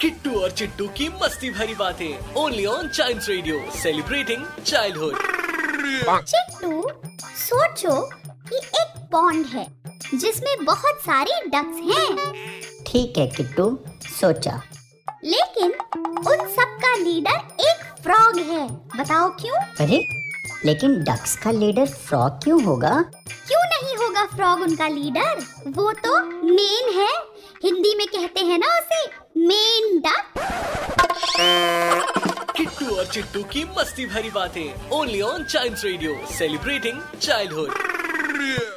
किट्टू और चिट्टू की मस्ती भरी बातें। Only on child radio celebrating childhood Chittu सोचो कि एक पॉन्ड है जिसमें बहुत सारे डक्स हैं। ठीक है किट्टू सोचा। लेकिन उन सब का लीडर एक फ्रॉग है। बताओ क्यों? अरे लेकिन डक्स का लीडर फ्रॉग क्यों होगा? क्यों फ्रॉग उनका लीडर वो तो मेन है। हिंदी में कहते हैं ना उसे मेन डक किट्टू और चिट्टू की मस्ती भरी बातें only on child radio celebrating childhood